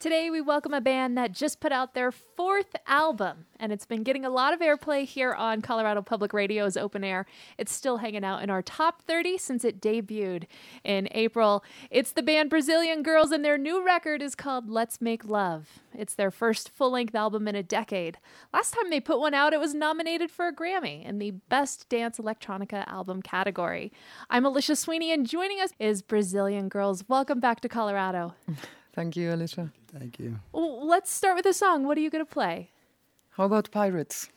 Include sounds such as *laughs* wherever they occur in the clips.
Today, we welcome a band that just put out their fourth album, and it's been getting a lot of airplay here on Colorado Public Radio's open air. It's still hanging out in our top 30 since it debuted in April. It's the band Brazilian Girls, and their new record is called Let's Make Love. It's their first full length album in a decade. Last time they put one out, it was nominated for a Grammy in the Best Dance Electronica Album category. I'm Alicia Sweeney, and joining us is Brazilian Girls. Welcome back to Colorado. *laughs* Thank you, Alicia. Thank you. Well, let's start with a song. What are you going to play? How about Pirates?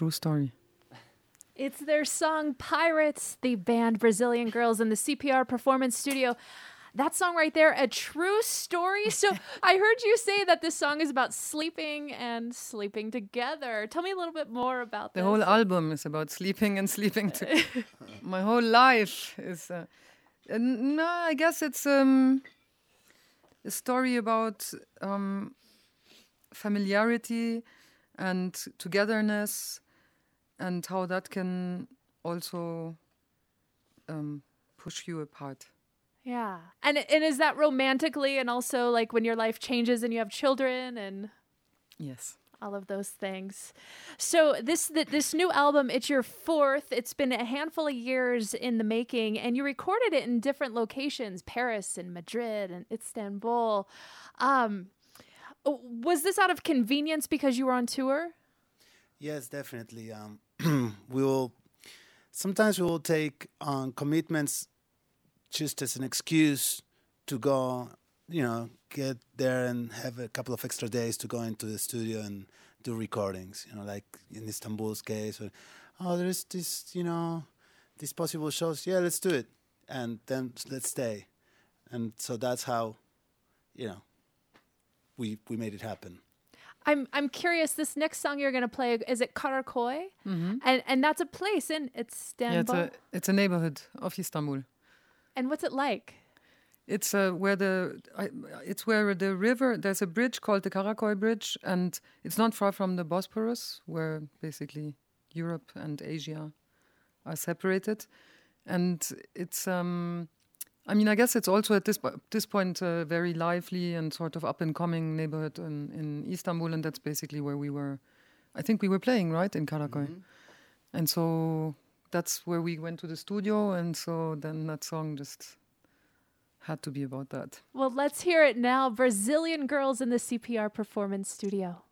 True story. It's their song Pirates, the band Brazilian Girls in the CPR Performance Studio. That song right there, a true story. So *laughs* I heard you say that this song is about sleeping and sleeping together. Tell me a little bit more about the this. whole album is about sleeping and sleeping. *laughs* To my whole life is. Uh, no, I guess it's um, a story about um, familiarity and togetherness and how that can also um, push you apart. Yeah. And and is that romantically and also like when your life changes and you have children and Yes. all of those things. So this th- this new album, it's your fourth. It's been a handful of years in the making, and you recorded it in different locations: Paris and Madrid and Istanbul. Um, was this out of convenience because you were on tour? Yes, definitely. Um, *clears throat* we will sometimes we will take on commitments just as an excuse to go, you know, get there and have a couple of extra days to go into the studio and do recordings. You know, like in Istanbul's case, or, oh, there's this, you know, these possible shows. Yeah, let's do it, and then let's stay. And so that's how, you know, we we made it happen. I'm I'm curious. This next song you're going to play is it Karakoy, mm-hmm. and and that's a place in Istanbul. Yeah, it's a it's a neighborhood of Istanbul. And what's it like? It's uh, where the I, it's where the river. There's a bridge called the Karakoy Bridge, and it's not far from the Bosporus, where basically Europe and Asia are separated. And it's, um, I mean, I guess it's also at this this point a very lively and sort of up and coming neighborhood in, in Istanbul, and that's basically where we were. I think we were playing right in Karakoy, mm-hmm. and so that's where we went to the studio, and so then that song just had to be about that. Well, let's hear it now. Brazilian girls in the CPR performance studio.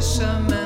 fisherman.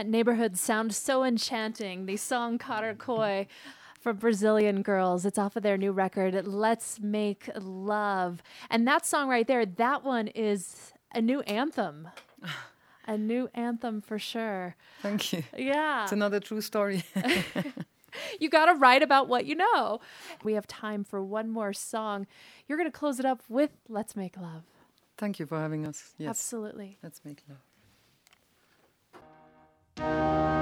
That neighborhood sound so enchanting. The song Karakoy from Brazilian Girls. It's off of their new record, Let's Make Love. And that song right there, that one is a new anthem. a new anthem for sure. Thank you. Yeah. It's another true story. *laughs* you got to write about what you know. We have time for one more song. You're going to close it up with Let's Make Love. Thank you for having us. Yes. Absolutely. Let's make love. Oh,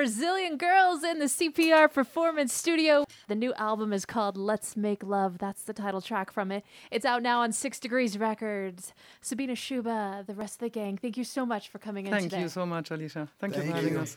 Brazilian Girls in the CPR Performance Studio. The new album is called Let's Make Love. That's the title track from it. It's out now on Six Degrees Records. Sabina Sciubba, the rest of the gang, thank you so much for coming in Thank today. you so much, Alicia. Thank, you Thank for having you. us.